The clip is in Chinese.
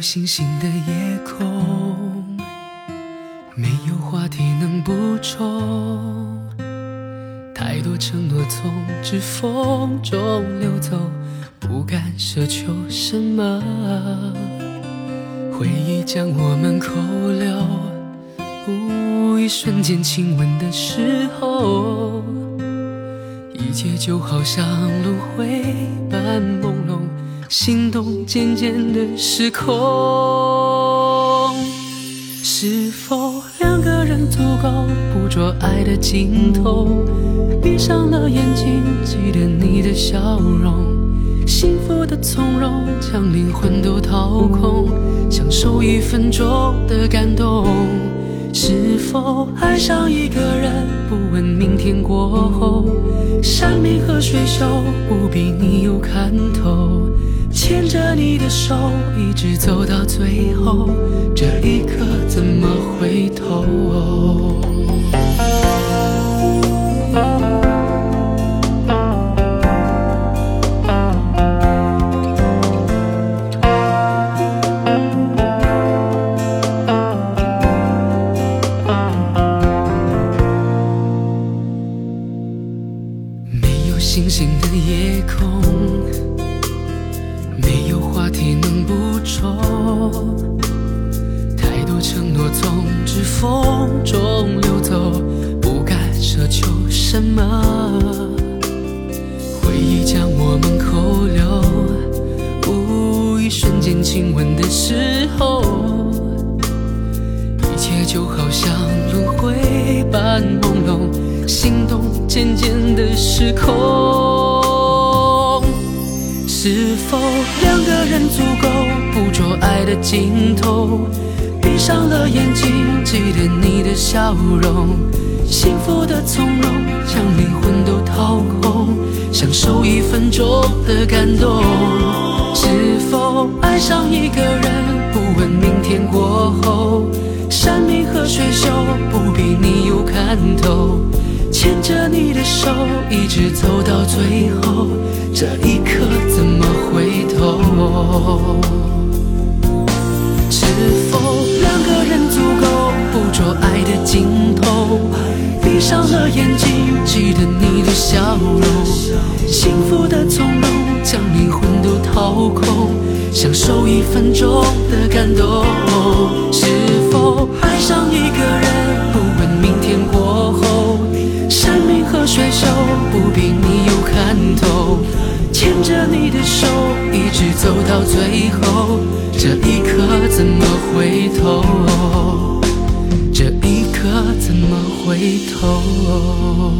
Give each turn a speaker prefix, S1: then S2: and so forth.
S1: 有星星的夜空，没有话题能补充。太多承诺从指缝中流走，不敢奢求什么。回忆将我们扣留，一瞬间亲吻的时候，一切就好像轮回般朦胧。心动渐渐的失控，是否两个人足够捕捉爱的尽头？闭上了眼睛，记得你的笑容，幸福的从容，将灵魂都掏空，享受一分钟的感动。是否爱上一个人，不问明天过后，山明和水秀，不比你有看头。牵着你的手，一直走到最后，这一刻怎么回头？没有星星的夜空。话题能补充，太多承诺从指缝中流走，不敢奢求什么。回忆将我们扣留，一瞬间亲吻的时候，一切就好像轮回般朦胧，心动渐渐的失控。尽头？闭上了眼睛，记得你的笑容，幸福的从容，将灵魂都掏空，享受一分钟的感动。是否爱上一个人，不问明天过后，山明和水秀，不比你有看头。牵着你的手，一直走到最后，这一刻怎么回头？笑容，幸福的从容，将灵魂都掏空，享受一分钟的感动。是否爱上一个人，不问明天过后？山明和水秀，不比你有看头。牵着你的手，一直走到最后，这一刻怎么回头？这一刻怎么回头？